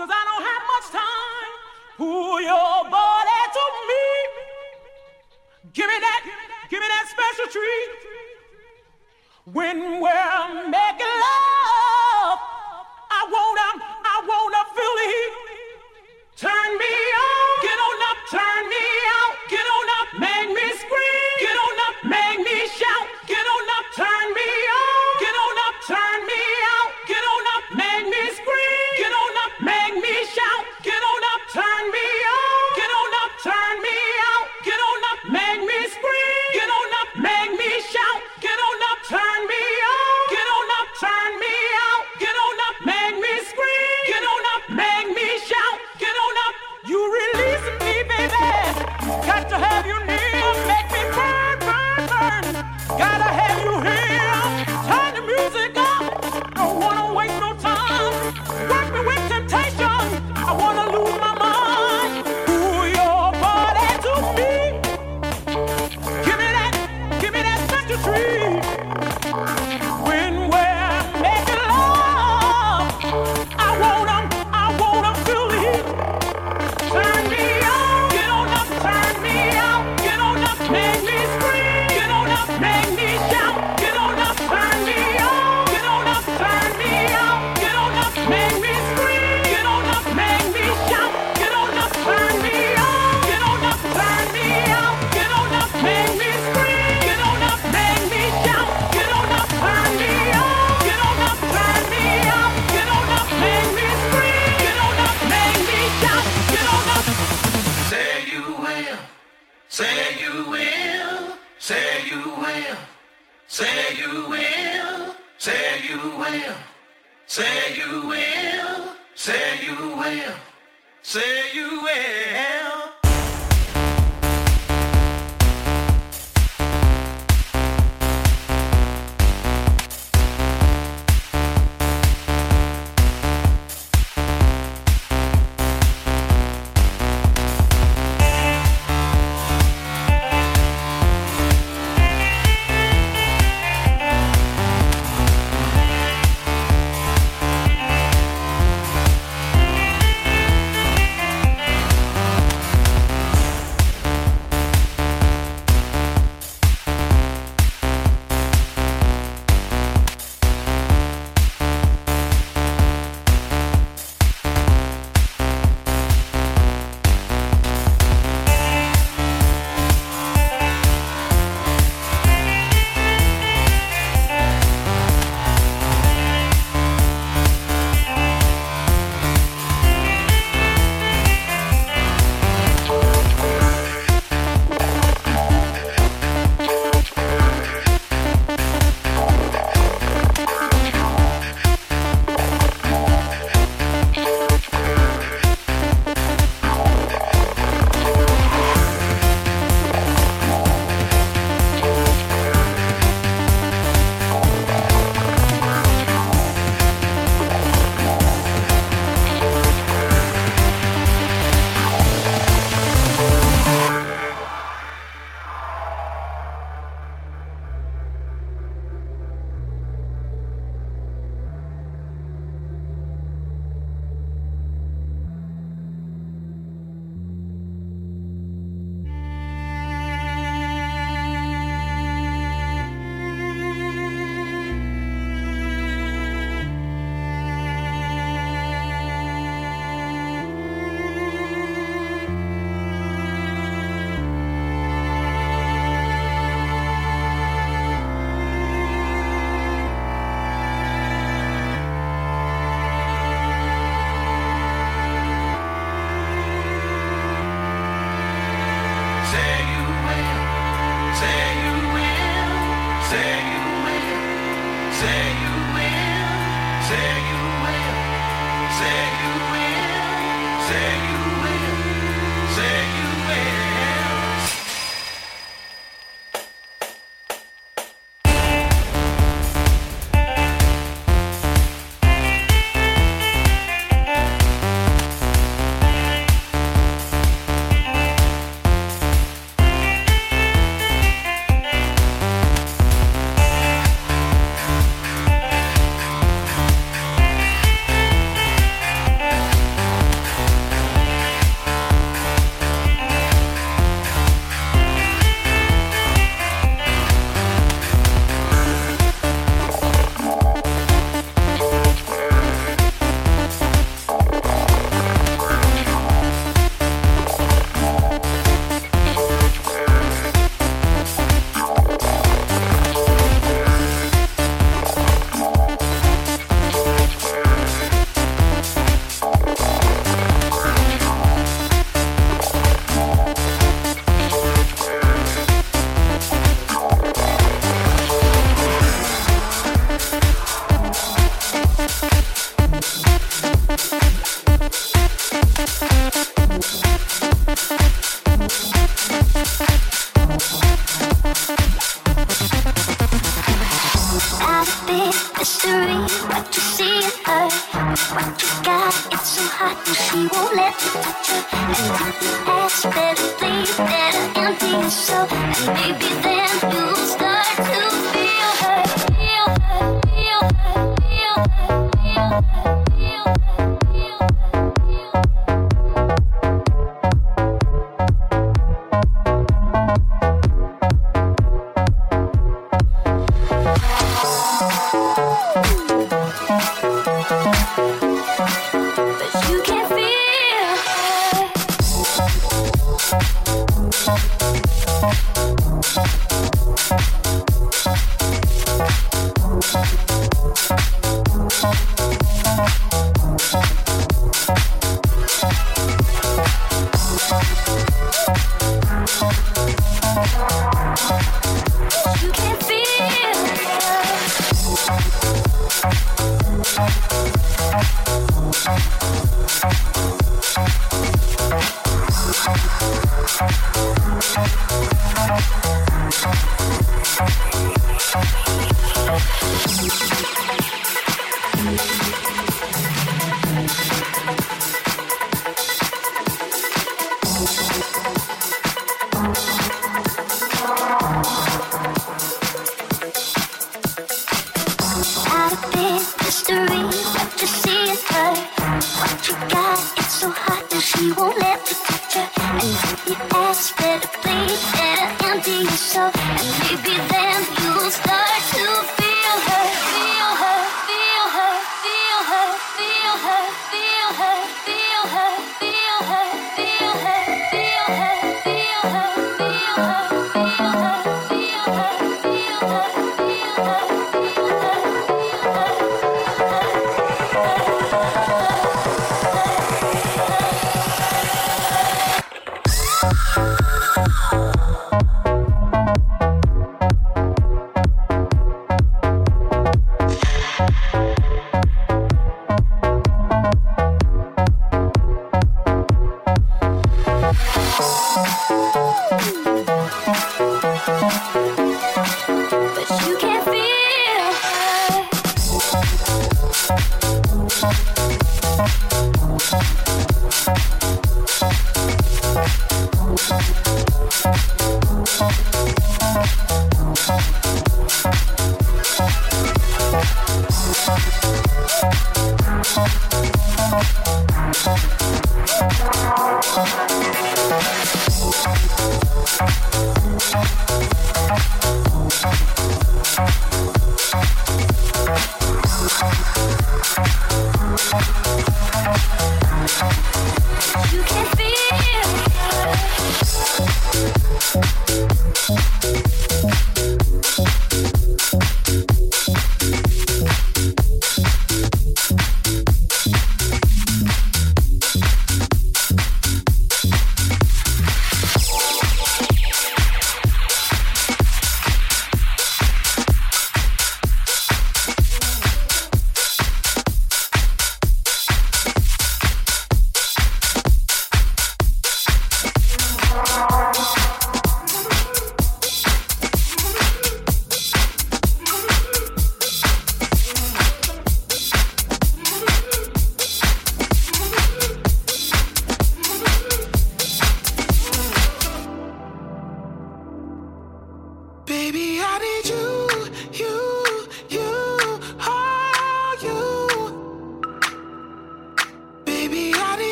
cause I don't have much time. Pull your body to me. Give me that, give me that special treat. When we're making love.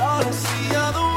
all I see are the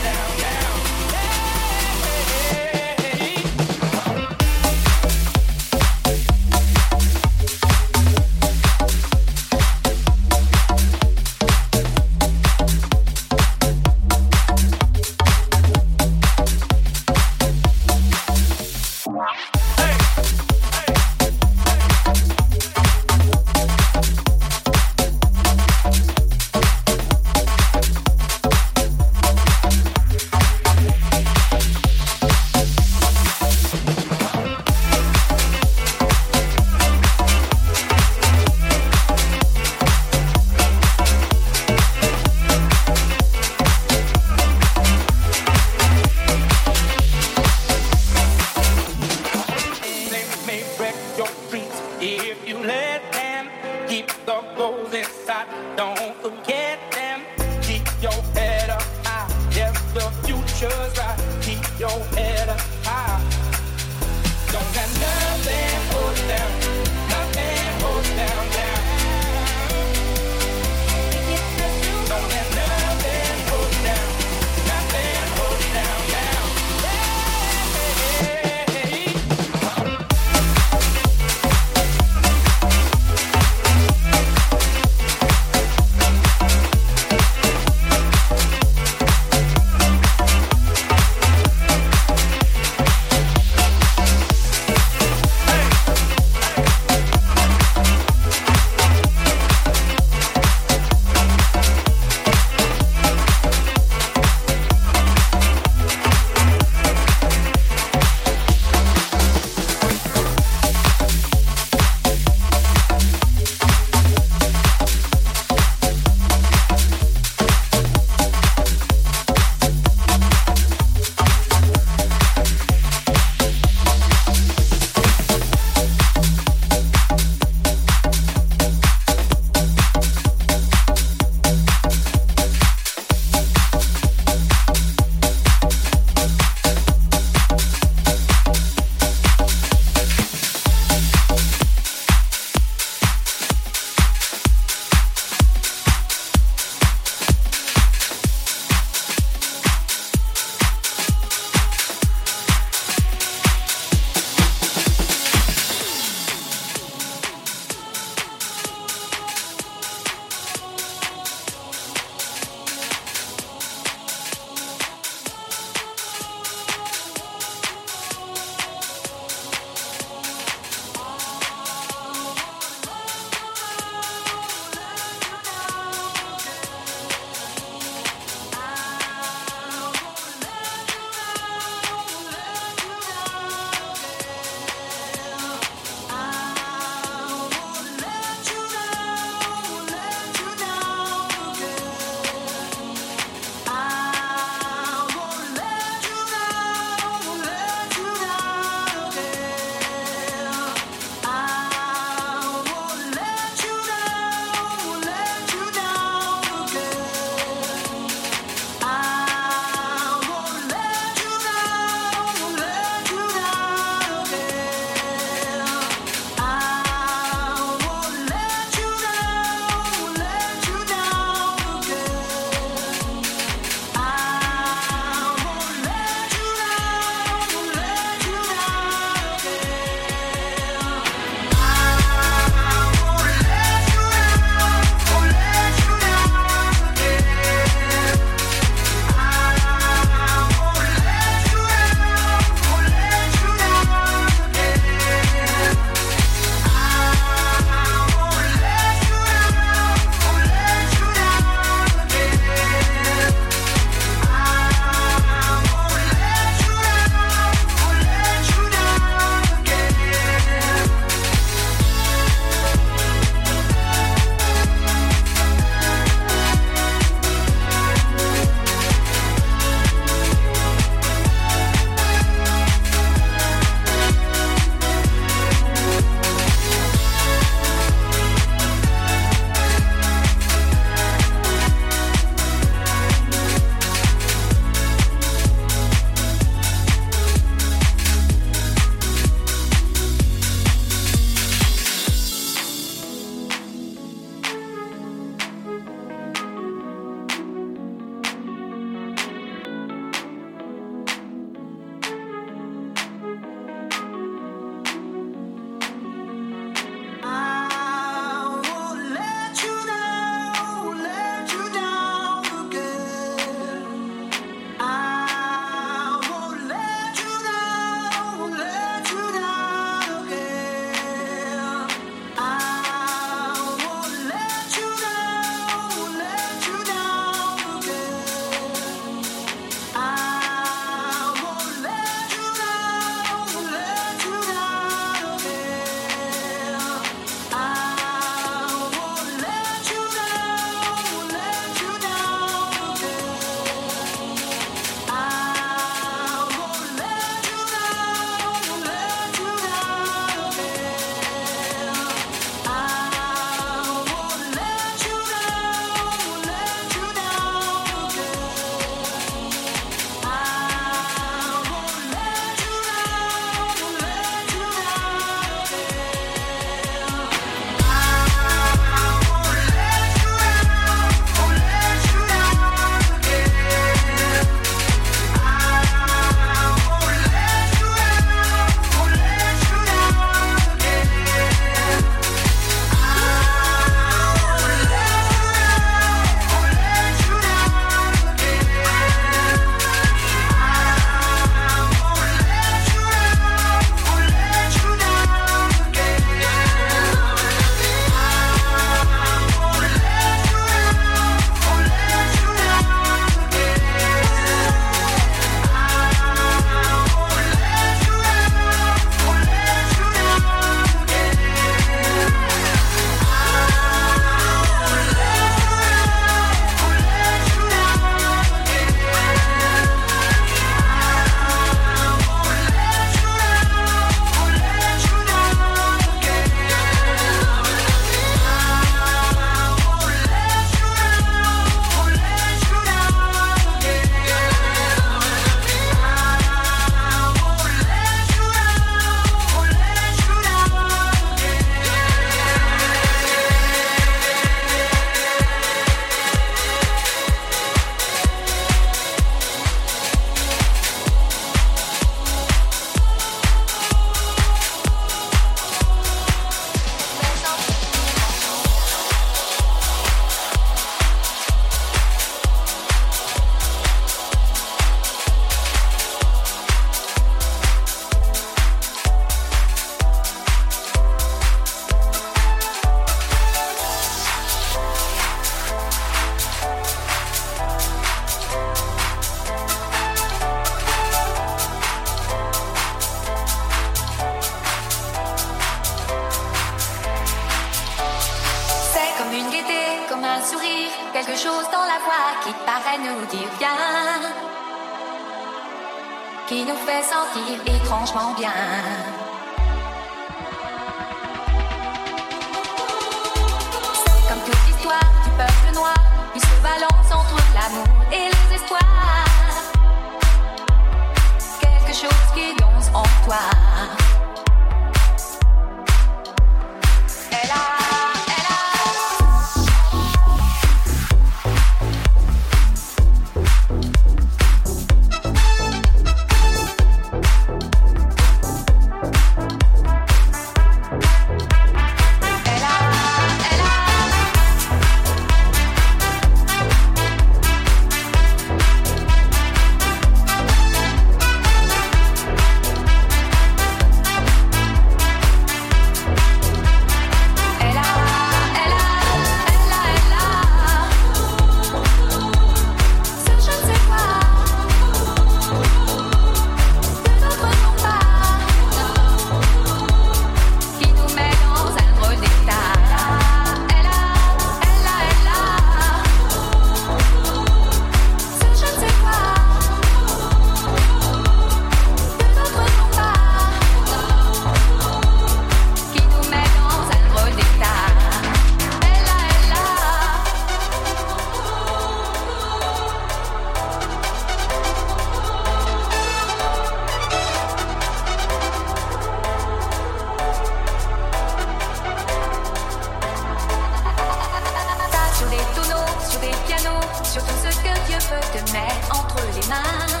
te met entre les mains.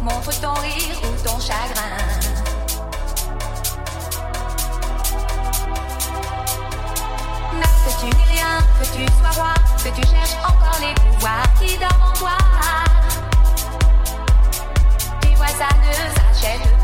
Montre ton rire ou ton chagrin. Mais que tu n'es rien, que tu sois roi, que tu cherches encore les pouvoirs qui dorment en toi. Tu vois, ça ne s'achète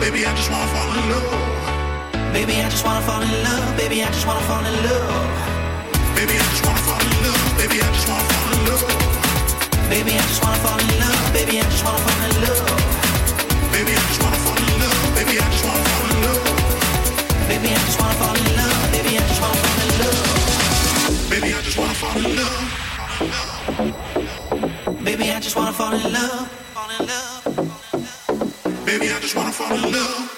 baby, I just wanna fall in love. Baby, I just wanna fall in love. Baby, I just wanna fall in love. Baby, I just wanna fall in love. Baby, I just wanna fall in love. Baby, I just wanna fall in love. Baby, I just wanna fall in love. Baby, I just wanna fall in love. Baby, I just wanna fall in love. Baby, I just wanna fall in love. Baby, I just wanna fall in love. Baby, I just wanna fall in love. Baby, I just wanna fall in love. Baby, I just wanna fall in love.